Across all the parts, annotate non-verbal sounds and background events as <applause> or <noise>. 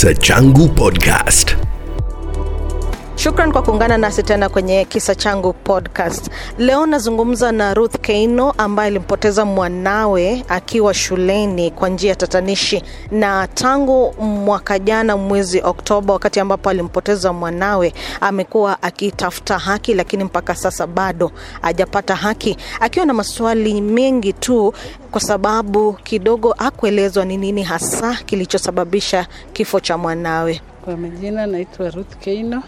Kisa Changu Podcast. Shukran kwa kuungana nasi tena kwenye kisa changu podcast. Leo nazungumza na Ruth Keino ambaye alimpoteza mwanawe akiwa shuleni kwa njia ya tatanishi, na tangu mwaka jana mwezi Oktoba, wakati ambapo alimpoteza mwanawe, amekuwa akitafuta haki, lakini mpaka sasa bado hajapata haki, akiwa na maswali mengi tu, kwa sababu kidogo hakuelezwa ni nini hasa kilichosababisha kifo cha mwanawe. Kwa majina naitwa Ruth Keino.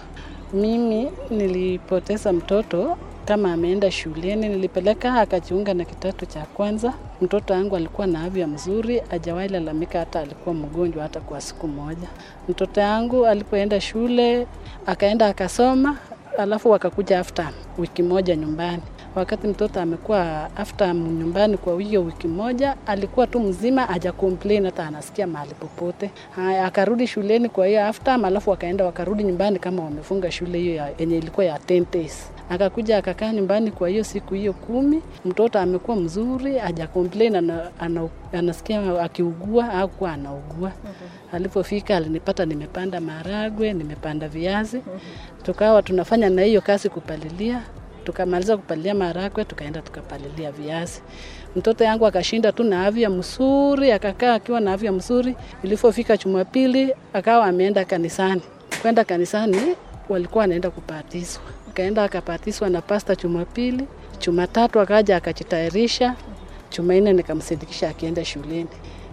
Mimi nilipoteza mtoto kama ameenda shuleni, nilipeleka akajiunga na kitatu cha kwanza. Mtoto wangu alikuwa na afya mzuri, hajawahi lalamika, hata alikuwa mgonjwa hata kwa siku moja. Mtoto wangu alipoenda shule akaenda akasoma, alafu wakakuja after wiki moja nyumbani. Wakati mtoto amekuwa after nyumbani kwa hiyo wiki moja, alikuwa tu mzima, haja complain hata anasikia mahali popote. Haya, akarudi shuleni kwa hiyo after, alafu wakaenda wakarudi nyumbani kama wamefunga shule hiyo yenye ilikuwa ya 10 days. Akakuja akakaa nyumbani kwa hiyo siku hiyo kumi, mtoto amekuwa mzuri, haja complain, ana, ana, anasikia akiugua au kuwa anaugua. Alipofika alinipata nimepanda maharagwe, nimepanda viazi, tukawa tunafanya na hiyo kazi kupalilia tukamaliza kupalilia marakwe, tukaenda tukapalilia viazi. Mtoto yangu akashinda tu na afya mzuri, akakaa akiwa na afya mzuri. Ilipofika Jumapili akawa ameenda kanisani. Kwenda kanisani walikuwa wanaenda kubatizwa, akaenda akabatizwa na pasta Jumapili. Jumatatu akaja akajitayarisha, Jumanne nikamsindikisha akienda shuleni.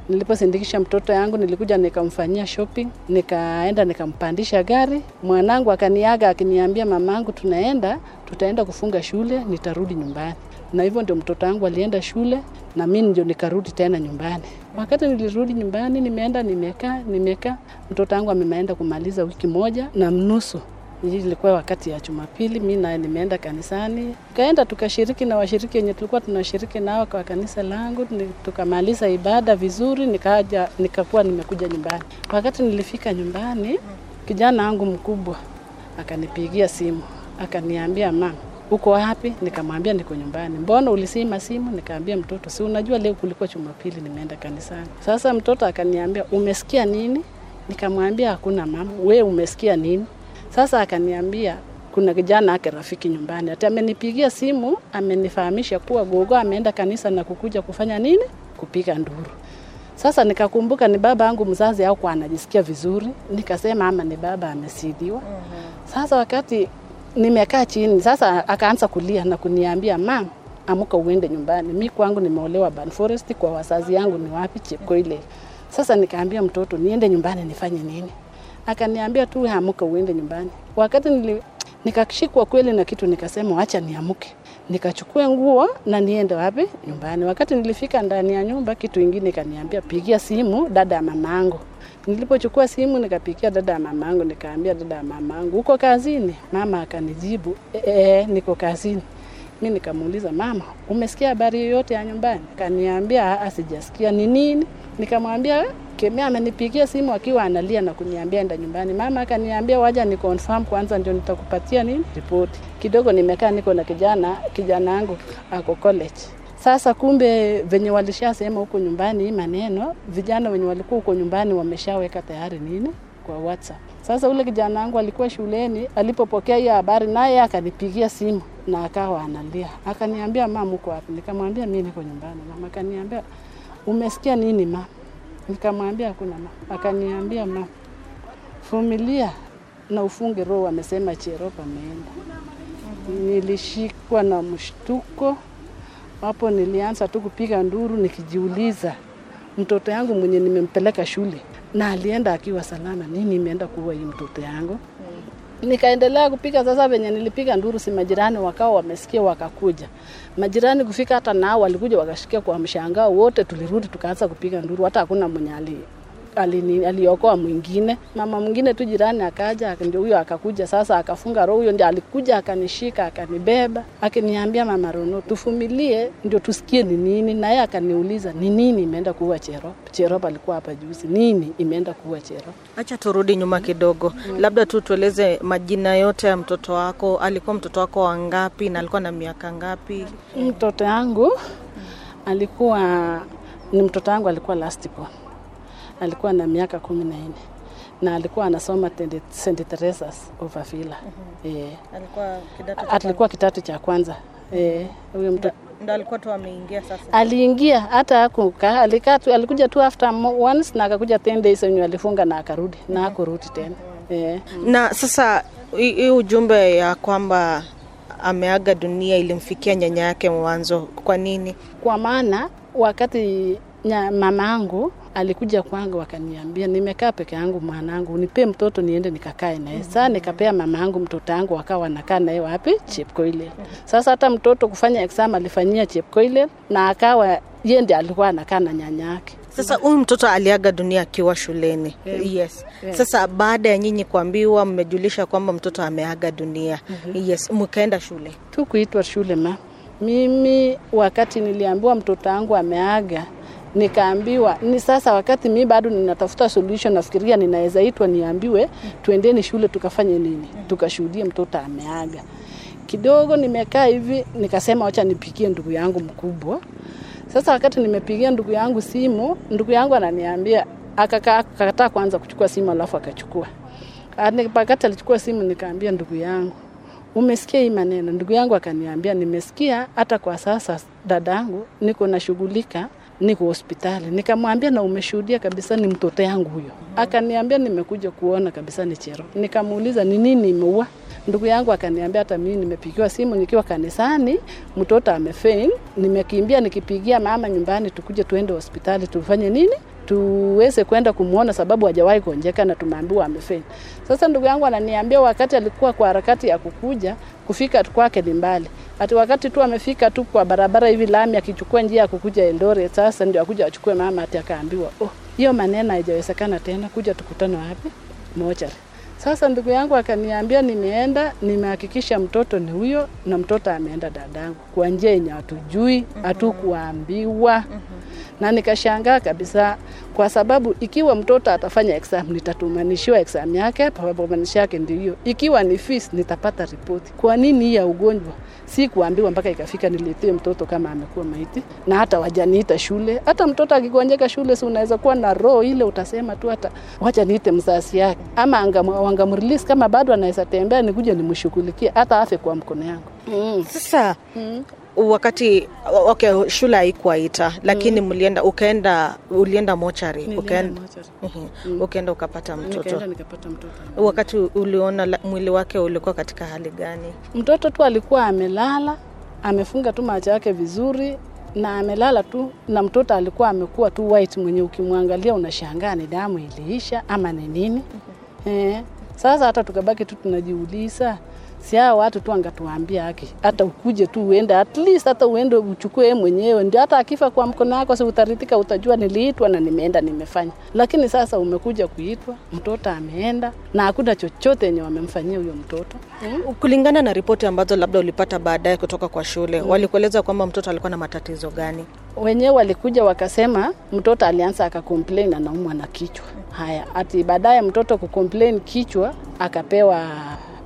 Niliposindikisha mtoto yangu nilikuja nikamfanyia shopping, nikaenda nikampandisha gari. Mwanangu akaniaga akiniambia, mamangu, tunaenda tutaenda kufunga shule, nitarudi nyumbani. Na hivyo ndio mtoto wangu alienda shule na mimi ndio nikarudi tena nyumbani. Wakati nilirudi nyumbani, nimeenda nimekaa nimekaa, mtoto wangu ameenda kumaliza wiki moja na mnusu hii ilikuwa wakati ya Jumapili, mi naye nimeenda kanisani, kaenda tukashiriki na washiriki wenye tulikuwa tunashiriki nao kwa kanisa langu, tukamaliza ibada vizuri, nikaja nikakuwa nimekuja nyumbani. Wakati nilifika nyumbani, kijana wangu mkubwa akanipigia simu akaniambia, mama uko wapi? Nikamwambia niko nyumbani. Mbona ulisima simu? Nikaambia mtoto, si unajua leo kulikuwa Jumapili, nimeenda kanisani. Sasa mtoto akaniambia umesikia nini? Nikamwambia hakuna mama. We umesikia nini? Sasa akaniambia kuna kijana ake rafiki nyumbani, ati amenipigia simu, amenifahamisha kuwa gogo ameenda kanisa na kukuja kufanya nini? Kupiga nduru. Sasa nikakumbuka ni baba yangu mzazi au kwa anajisikia vizuri, nikasema ama ni baba amesidiwa. Sasa wakati nimekaa chini, sasa akaanza kulia na kuniambia mam, amuka uende nyumbani. Mi kwangu nimeolewa Ban Forest, kwa wazazi yangu ni wapi Chepkoile. Sasa nikaambia mtoto niende nyumbani nifanye nini? Akaniambia tu amuka uende nyumbani. Wakati nili, nikashikwa kweli na kitu, nikasema wacha niamuke nikachukua nguo na niende wapi? Nyumbani. Wakati nilifika ndani ya nyumba, kitu ingine ikaniambia pigia simu dada ya mamaangu. Nilipochukua simu nikapigia dada ya mamaangu, nikaambia dada ya mamaangu, uko kazini? Mama akanijibu e, e, niko kazini. Mi nikamuuliza mama, umesikia habari yoyote ya nyumbani? Kaniambia "Ah, sijasikia. Ni nini? Nikamwambia Kemea amenipigia simu akiwa analia na kuniambia enda nyumbani. Mama akaniambia waja ni confirm kwanza ndio nitakupatia nini ripoti. Kidogo nimekaa niko na kijana kijana wangu ako college. Sasa kumbe venye walishasema huko nyumbani hii maneno, vijana wenye walikuwa huko nyumbani wameshaweka tayari nini kwa WhatsApp. Sasa ule kijana wangu alikuwa shuleni, alipopokea hiyo habari naye akanipigia simu na akawa analia. Akaniambia mama, uko wapi? Nikamwambia mimi niko nyumbani. Mama akaniambia umesikia nini mama? Nikamwambia hakuna mama. Akaniambia mama, vumilia na ufunge roho, amesema chero ameenda. Nilishikwa na mshtuko hapo, nilianza tu kupiga nduru nikijiuliza, mtoto yangu mwenye nimempeleka shule na alienda akiwa salama, nini imeenda kuwa hii mtoto yangu? Nikaendelea kupika. Sasa venye nilipiga nduru, si majirani wakawa wamesikia, wakakuja majirani kufika, hata nao walikuja wakashikia kwa mshangao, wote tulirudi tukaanza kupiga nduru, hata hakuna mwenye aliokoa mwingine. Mama mwingine tu jirani akaja, aka- ndio huyo akakuja sasa, akafunga roho. Huyo ndio alikuja akanishika, akanibeba, akiniambia mama Rono, tufumilie ndio tusikie ni nini. Na yeye akaniuliza ni nini imeenda kuua Cherop. Cherop alikuwa hapa juzi, nini imeenda kuua Cherop? Acha turudi nyuma kidogo, labda tu tueleze majina yote ya mtoto wako. Alikuwa mtoto wako wangapi na alikuwa na miaka ngapi? Mtoto yangu alikuwa ni mtoto wangu alikuwa last born. Alikuwa na miaka kumi na nne na alikuwa anasoma St. Teresa's Overvilla. Eh, Alikuwa kidato alikuwa kitatu cha kwanza. Eh, huyo mtu ndo alikuwa tu ameingia sasa. aliingia hata akuka alikaa tu, alikuja tu after once na akakuja 10 days yenye alifunga na akarudi na akurudi tena. Eh, Na sasa hii ujumbe ya kwamba ameaga dunia ilimfikia nyanya yake mwanzo, kwa nini? kwa maana wakati mama mamangu alikuja kwangu wakaniambia, nimekaa peke yangu mwanangu, nipe mtoto niende nikakae naye. Sasa nikapea mamangu mtoto wangu, akawa wanakaa naye wapi? Chepkoilel. Sasa hata mtoto kufanya exam alifanyia Chepkoilel na akawa yeye ndiye alikuwa anakaa na nyanya yake. Sasa huyu mtoto aliaga dunia akiwa shuleni. Yes. Sasa baada ya nyinyi kuambiwa, mmejulisha kwamba mtoto ameaga dunia. Yes, mkaenda shule. tu kuitwa shule ma mimi wakati niliambiwa mtoto wangu ameaga nikaambiwa ni sasa wakati mi bado ninatafuta solution nafikiria ninaweza itwa niambiwe tuendeni shule tukafanye nini? Tukashuhudie mtoto ameaga. Kidogo nimekaa hivi nikasema wacha nipigie ndugu yangu mkubwa. Sasa wakati nimepigia ndugu yangu simu ndugu yangu ananiambia akakataa kwanza kuchukua simu alafu akachukua. Wakati alichukua simu nikaambia ndugu yangu umesikia hii maneno? Ndugu yangu akaniambia nimesikia, hata kwa sasa dadangu niko nashughulika, niko hospitali. Nikamwambia na umeshuhudia kabisa ni mtoto yangu huyo? Akaniambia nimekuja kuona kabisa ni Chero. Nikamuuliza ni nini imeua ndugu yangu akaniambia hata mimi nimepigiwa simu nikiwa kanisani, mtoto amefaint. Nimekimbia nikipigia mama nyumbani, tukuje tuende hospitali tufanye nini tuweze kwenda kumwona sababu hajawahi kuonjeka na tumeambiwa amefaint. Sasa ndugu yangu ananiambia wakati alikuwa kwa harakati ya kukuja kufika kwake ni mbali, ati wakati tu amefika tu kwa barabara hivi lami, akichukua njia ya kukuja Eldoret, sasa ndio akuja achukue mama, ati akaambiwa oh, hiyo maneno haijawezekana tena, kuja tukutane wapi? Mochari. Sasa ndugu yangu akaniambia, nimeenda nimehakikisha mtoto ni huyo, na mtoto ameenda dadangu kwa njia yenye hatujui, hatukuambiwa na nikashangaa kabisa, kwa sababu ikiwa mtoto atafanya exam nitatumanishiwa exam yake, performance yake ndio hiyo. Ikiwa ni fees nitapata ripoti. Kwa nini hii ya ugonjwa si kuambiwa mpaka ikafika niletee mtoto kama amekuwa maiti, na hata wajaniita shule. Hata mtoto akigonjeka shule, si unaweza kuwa na roho ile, utasema tu hata wacha niite mzazi yake, ama angam- wangamrelease kama bado anaweza tembea, nikuja nimshughulikie hata afe kwa mkono yangu mm. Sasa wakati okay, shule haikuwaita lakini mlienda ukaenda ulienda mochari ukaenda mochari. Mhm. ukaenda ukapata mtoto Nikaenda nikapata mtoto. wakati uliona la- mwili wake ulikuwa katika hali gani Mtoto tu alikuwa amelala, amefunga tu macho yake vizuri na amelala tu, na mtoto alikuwa amekuwa tu white, mwenye ukimwangalia unashangaa ni damu iliisha ama ni nini. Eh, sasa hata tukabaki tu tunajiuliza si hao watu tu angatuambia haki, hata ukuje tu uende, at least hata uende uchukue mwenyewe, ndio hata akifa kwa mkono wako, si utaritika, utajua niliitwa na nimeenda nimefanya. Lakini sasa umekuja kuitwa, mtoto ameenda na hakuna chochote yenye wamemfanyia huyo mtoto hmm. kulingana na ripoti ambazo labda ulipata baadaye kutoka kwa shule walikueleza kwamba mtoto alikuwa na matatizo gani wenyewe walikuja wakasema mtoto alianza akakomplain anaumwa na kichwa. Haya, ati baadaye mtoto kukomplain kichwa akapewa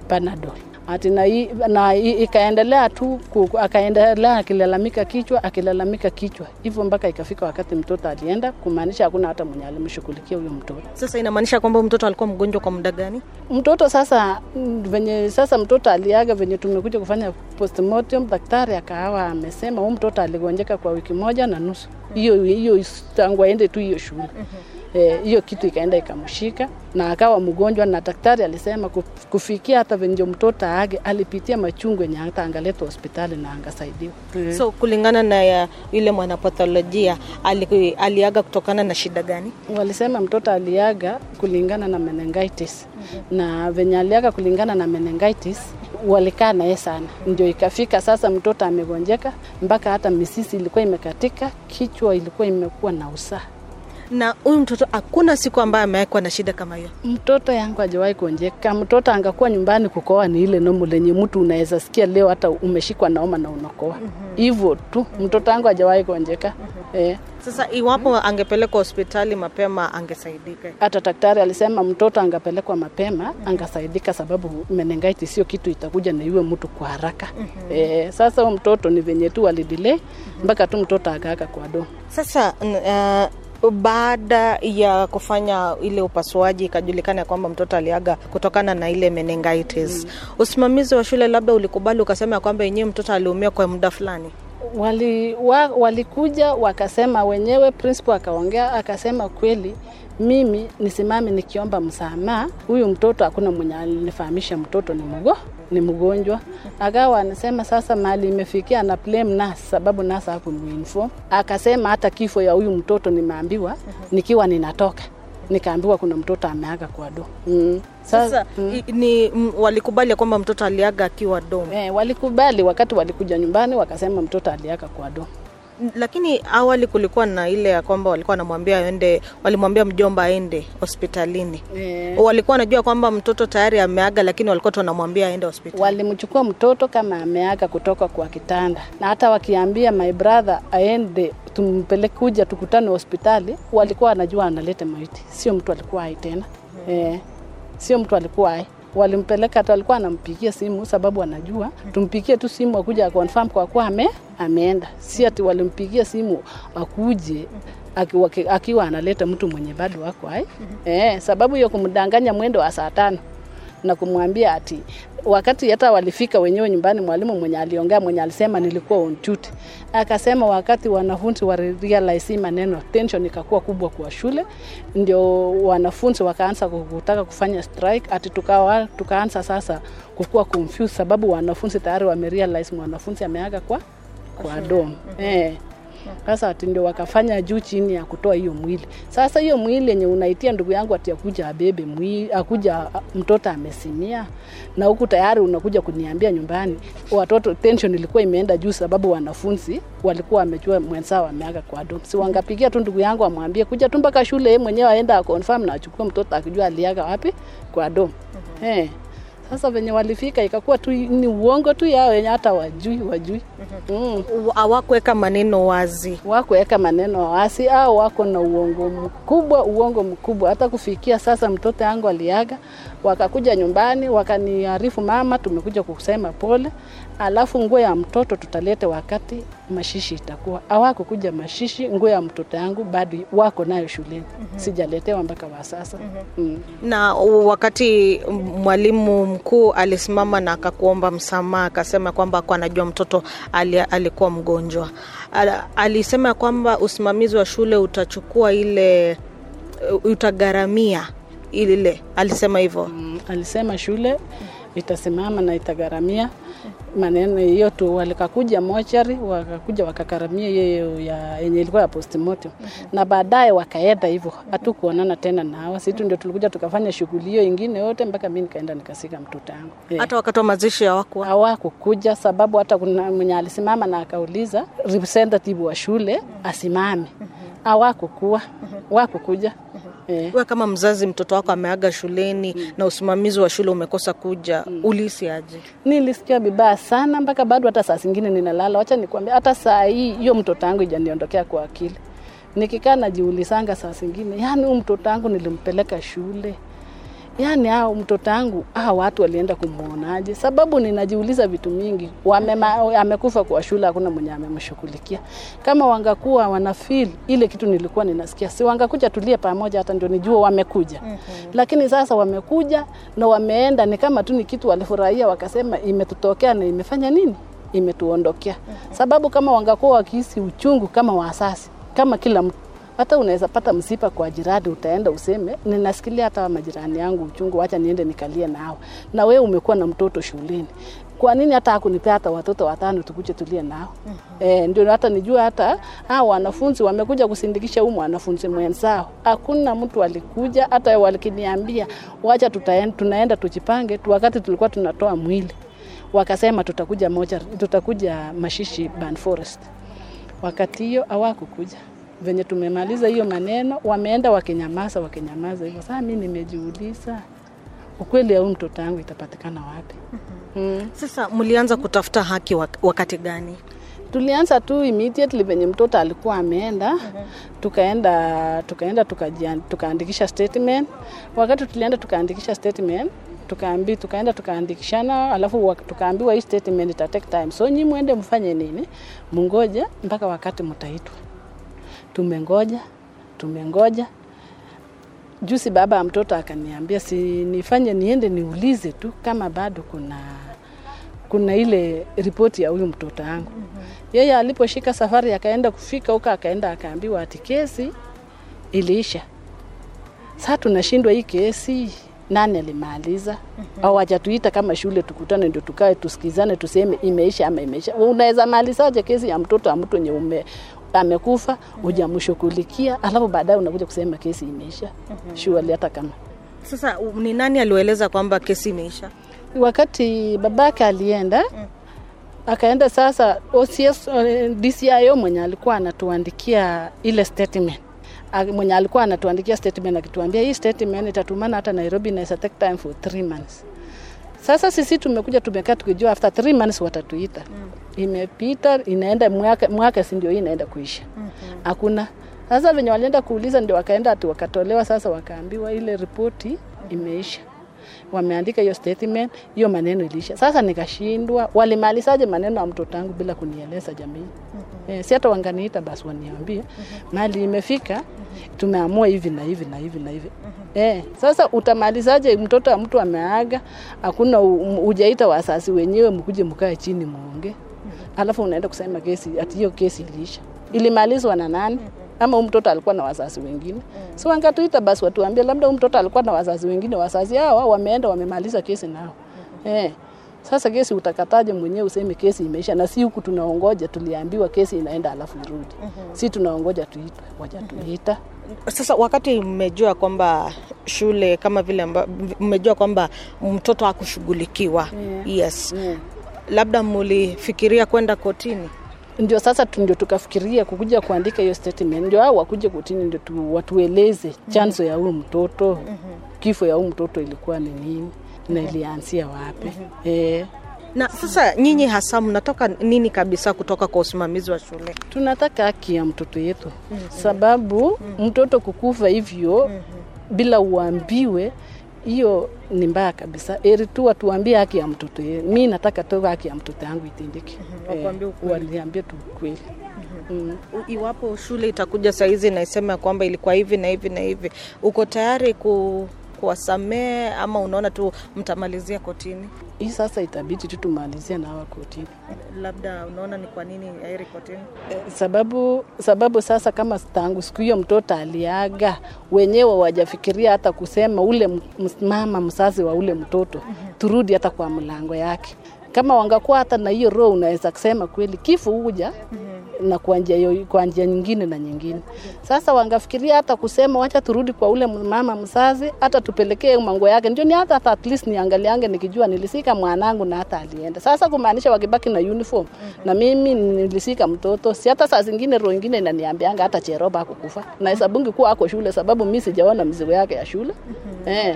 Panadol. Ati na, na ikaendelea tu kuku, akaendelea akilalamika kichwa akilalamika kichwa hivyo mpaka ikafika wakati mtoto alienda, kumaanisha hakuna hata mwenye alimshughulikia huyo mtoto. sasa inamaanisha kwamba mtoto alikuwa mgonjwa kwa muda gani Mtoto sasa mm, venye sasa mtoto aliaga, venye tumekuja kufanya postmortem, daktari akawa amesema huyu mtoto aligonjeka kwa wiki moja na nusu, hiyo hiyo tangu aende tu hiyo shule. hiyo e, kitu ikaenda ikamshika na akawa mgonjwa, na daktari alisema kufikia hata venye mtoto aage alipitia machungu yenye hata angaletwa hospitali na angasaidiwa. Eh. So kulingana na ya yule mwanapatholojia ali, aliaga kutokana na shida gani? Walisema mtoto aliaga kulingana na meningitis na venye aliaga kulingana na meningitis walikaa naye sana, ndio ikafika sasa mtoto amegonjeka mpaka hata misisi ilikuwa imekatika, kichwa ilikuwa imekuwa na usaha. Na huyu mtoto hakuna siku ambayo amewekwa na shida kama hiyo. Mtoto yangu hajawahi kuonjeka. Mtoto angakuwa nyumbani kukoa ni ile nomo lenye mtu unaweza sikia leo hata umeshikwa na homa na unakoa hivyo tu. Mtoto wangu hajawahi kuonjeka eh. Sasa iwapo angepelekwa hospitali mapema angesaidika. Hata daktari alisema mtoto angepelekwa mapema angasaidika, sababu meningitis sio kitu itakuja na iwe mtu kwa haraka eh. Sasa mtoto ni venye tu alidelay mpaka tu mtoto akaaka kwa do Sasa uh, baada ya kufanya ile upasuaji ikajulikana ya kwamba mtoto aliaga kutokana na ile meningitis, usimamizi wa shule labda ulikubali ukasema ya kwamba yenyewe mtoto aliumia kwa muda fulani. wali, wa, walikuja wakasema wenyewe, principal akaongea akasema, kweli mimi nisimame nikiomba msamaha, huyu mtoto hakuna mwenye alinifahamisha mtoto ni mgo ni mgonjwa. Akawa anasema sasa mali imefikia na blame nurse, sababu nurse hakumuinform. Akasema hata kifo ya huyu mtoto nimeambiwa nikiwa ninatoka, nikaambiwa kuna mtoto ameaga kwa do mm. Sasa i- ni m, walikubali kwamba mtoto aliaga akiwa dom, Eh, walikubali wakati walikuja nyumbani wakasema mtoto aliaga kwa do lakini awali kulikuwa na ile ya kwamba walikuwa wanamwambia aende, walimwambia mjomba aende hospitalini. yeah. Walikuwa wanajua kwamba mtoto tayari ameaga, lakini walikuwa tu wanamwambia aende hospitali. walimchukua mtoto kama ameaga kutoka kwa kitanda, na hata wakiambia my brother aende tumpeleke kuja tukutane hospitali, walikuwa wanajua analete maiti, sio mtu alikuwa hai tena eh, sio mtu alikuwa hai walimpeleka hata walikuwa anampigia simu sababu anajua. Tumpigie tu simu akuja confirm kwa kuwa ame, ameenda, si ati walimpigia simu akuje akiwa, akiwa analeta mtu mwenye bado wako hai. Eh, sababu hiyo kumdanganya mwendo wa saa tano na kumwambia ati wakati hata walifika wenyewe nyumbani, mwalimu mwenye aliongea mwenye alisema nilikuwa on duty, akasema wakati wanafunzi wa realize maneno, tension ikakuwa kubwa kwa shule, ndio wanafunzi wakaanza kutaka kufanya strike, ati tukawa tukaanza sasa kukuwa confused, sababu wanafunzi tayari wamerealize mwanafunzi ameaga kwa kwa dom eh. Sasa ati ndio wakafanya juu chini ya kutoa hiyo mwili. Sasa hiyo mwili yenye unaitia ndugu yangu ati akuja abebe mwili, akuja mtoto amesimia, na huku tayari unakuja kuniambia nyumbani watoto, tension ilikuwa imeenda juu, sababu wanafunzi walikuwa wamejua mwenzao ameaga kwa dom. Si wangapigia tu ndugu yangu amwambie kuja tu mpaka shule, yeye mwenyewe aenda akonfirm na achukue mtoto akijua aliaga wapi kwa dom. Eh. Sasa venye walifika ikakuwa tu ni uongo tu yao wenye hata wajui wajui. Mm Hawakuweka maneno wazi. wakuweka maneno wazi au wako na uongo mkubwa, uongo mkubwa. Hata kufikia sasa mtoto yangu aliaga, wakakuja nyumbani wakaniarifu, mama, tumekuja kusema pole, alafu nguo ya mtoto tutalete wakati mashishi itakuwa. awako kuja mashishi, nguo ya mtoto yangu bado wako nayo shuleni, sijaletewa mpaka wa sasa. Mm. Na wakati mwalimu mkuu alisimama na akakuomba msamaha, akasema kwamba kwa anajua mtoto ali, alikuwa mgonjwa, alisema kwamba usimamizi wa shule utachukua ile, utagharamia ile, alisema hivyo. Mm, alisema shule itasimama na itagharamia maneno hiyo tu. Walikakuja mochari, wakakuja wakakaramia hiyo ya yenye ilikuwa ya postmortem. Na baadaye wakaenda hivyo, hatukuonana tena na hawa. Situ, ndio tulikuja tukafanya shughuli hiyo ingine yote mpaka mimi nikaenda nikasika mtoto wangu. Yeah. Hata wakati wa mazishi hawakuwa? Hawakukuja sababu hata kuna mwenye alisimama na akauliza representative wa shule asimame, hawakukuwa. Wakukuja wewe kama mzazi, mtoto wako ameaga shuleni na usimamizi wa shule umekosa kuja, ulihisi aje? Nilisikia vibaya sana mpaka bado hata saa zingine ninalala. Wacha nikwambia, hata saa hii hiyo mtoto wangu ijaniondokea kwa akili. Nikikaa najiulisanga saa zingine, yani huyu mtoto wangu nilimpeleka shule, yani hao mtoto wangu hao watu walienda kumwonaje? Sababu ninajiuliza vitu mingi. Wamema, amekufa kwa shule, hakuna mwenye amemshughulikia. Kama wangakuwa wana feel ile kitu nilikuwa ninasikia, si wangakuja tulie pamoja, hata ndio nijue wamekuja. Lakini sasa wamekuja na wameenda, ni kama tu ni kitu walifurahia, wakasema imetutokea na imefanya nini, imetuondokea. Sababu kama wangakuwa wakihisi uchungu kama wasasi, kama kila mtu hata unaweza pata msipa kwa jirani, utaenda useme, ninasikilia hata majirani yangu uchungu, wacha niende nikalie nao. Na wewe umekuwa na mtoto shuleni, kwa nini hata hakunipea hata watoto watano tukuje tulie nao? mm-hmm. E, ndio hata nijua hata hao wanafunzi wamekuja kusindikisha huyu mwanafunzi mwenzao, hakuna mtu alikuja, hata walikiniambia wacha tutaenda, tunaenda tujipange tu, wakati tulikuwa tunatoa mwili wakasema tutakuja moja, tutakuja Mashishi Ban Forest. Wakati hiyo hawakukuja. Venye tumemaliza hiyo maneno, wameenda wakinyamaza, wakinyamaza hivyo. Sasa mimi nimejiuliza ukweli huyu mtoto wangu itapatikana wapi? mm. <laughs> Sasa mlianza kutafuta haki wak- wakati gani? Tulianza tu immediately venye mtoto alikuwa ameenda, tukaenda tukaenda tukajian- tukaandikisha statement. Wakati tulienda tukaandikisha statement tukaambi tukaenda tukaandikishana, alafu tukaambiwa hii statement ita take time, so nyi mwende mfanye nini, mungoje mpaka wakati mtaitwa. Tumengoja tumengoja juzi baba ya mtoto akaniambia si nifanye niende niulize tu kama bado kuna kuna ile ripoti ya huyu mtoto wangu. mm-hmm. Yeye aliposhika safari akaenda kufika huko, akaenda akaambiwa ati kesi iliisha. Sasa tunashindwa hii kesi nani alimaliza? mm-hmm. au hajatuita kama shule tukutane, ndio tukae tusikizane, tuseme imeisha ama imeisha. Unaweza malizaje kesi ya mtoto wa mtu wenye ume amekufa hujamshughulikia, alafu baadaye unakuja kusema kesi imeisha? mm-hmm. Surely hata kama Sasa ni nani alioeleza kwamba kesi imeisha? wakati babake alienda mm. akaenda sasa OCS, eh, DCIO mwenye alikuwa anatuandikia ile statement mwenye alikuwa anatuandikia statement akituambia hii statement itatumana hata Nairobi na ita take time for three months. Sasa sisi tumekuja tumekaa tukijua after three months watatuita. Mm. Imepita inaenda mwaka, mwaka si ndio hii inaenda kuisha. Hakuna. Mm-hmm. Sasa venye walienda kuuliza ndio wakaenda ati wakatolewa sasa wakaambiwa ile ripoti imeisha wameandika hiyo statement, hiyo maneno iliisha. Sasa nikashindwa, walimalizaje maneno ya mtoto wangu bila kunieleza jamii? mm-hmm. E, si hata wanganiita basi waniambie mm-hmm. mali imefika, mm-hmm. tumeamua hivi na hivi na hivi na hivi mm-hmm. e, sasa utamalizaje? Mtoto wa mtu ameaga, hakuna ujaita hujaita wasasi wenyewe mkuje mkae chini muonge, mm-hmm. alafu unaenda kusema kesi ati hiyo kesi iliisha. Ilimalizwa na nani? Ama huyu mtoto alikuwa na wazazi wengine mm. so wangatuita basi watuambie labda huyu mtoto alikuwa na wazazi wengine wazazi hawa wameenda wamemaliza kesi nao mm-hmm. eh, sasa kesi utakataje mwenyewe useme kesi imeisha na si huku tunaongoja tuliambiwa kesi inaenda alafu irudi mm-hmm. si tunaongoja tuitwe wajatuita Sasa wakati mmejua kwamba shule kama vile mmejua kwamba mtoto hakushughulikiwa Yeah. yes, yeah. labda mulifikiria kwenda kotini? Ndio sasa ndio tukafikiria kukuja kuandika hiyo statement, ndio hao wakuje kotini, ndio tu, watueleze chanzo ya huyu mtoto kifo ya huyu mtoto ilikuwa ni nini na ilianzia wapi. Eh, Na sasa nyinyi hasa mnatoka nini kabisa kutoka kwa usimamizi wa shule? tunataka haki ya mtoto yetu. Sababu mtoto kukufa hivyo bila uambiwe hiyo ni mbaya kabisa. Eri tu watuambie haki ya mtoto yetu. Mi nataka tu haki ya mtoto yangu itendeke. Waniambie tu ukweli. Mm. Iwapo shule itakuja saizi na iseme ya kwamba ilikuwa hivi na hivi na hivi, uko tayari ku, kuwasamehe ama unaona tu mtamalizia kotini? Hii sasa itabidi tu tumalizie na hawa kotini. Labda unaona ni kwa nini airi kotini? Eh, sababu sababu sasa kama tangu siku hiyo mtoto aliaga wenyewe wajafikiria hata kusema ule mama mzazi wa ule mtoto turudi hata kwa mlango yake kama wangakuwa hata na hiyo roho unaweza kusema kweli kifo huja na kwa njia kwa njia nyingine na nyingine. Sasa wangafikiria hata kusema wacha turudi kwa ule mama mzazi hata tupelekee mango yake. Ndio ni hata, hata at least niangaliange nikijua nilisika mwanangu na hata alienda. Sasa kumaanisha wakibaki na uniform na mimi nilisika mtoto. Si hata saa zingine roho ingine inaniambianga hata cheroba hakukufa. Na hesabungi kuwa ako shule sababu mimi sijaona mizigo yake ya shule. Eh.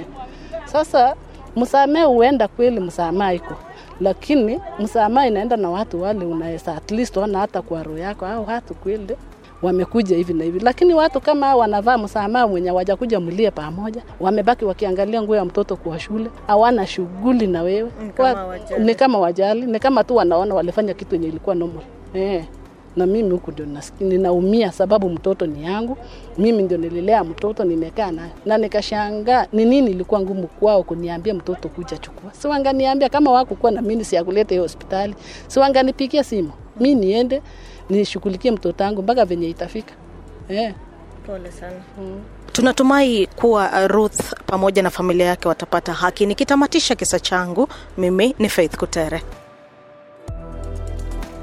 sasa msamee huenda kweli msamaa iko lakini msamaha inaenda na watu wale unaweza at least ona hata kwa roho yako au watu kweli wamekuja hivi na hivi, lakini watu kama hao wanavaa msamaha mwenye wajakuja mlie pamoja, wamebaki wakiangalia nguo ya mtoto kwa shule, hawana shughuli na wewe. Ni kama Wa- ni kama wajali, ni kama tu wanaona walifanya kitu yenye ilikuwa normal. Eh. Na mimi huku ndio ninaumia sababu mtoto ni yangu, mimi ndio nililea mtoto, nimekaa naye na nikashangaa ni nini ilikuwa ngumu kwao kuniambia mtoto kuja chukua. Si wanganiambia kama wakukuwa na mimi si ya kuleta hiyo hospitali, si wanganipigia simu mi niende nishughulikie mtoto wangu mpaka venye itafika eh. Pole sana. Tunatumai kuwa uh, Ruth pamoja na familia yake watapata haki. Nikitamatisha kisa changu, mimi ni Faith Kutere.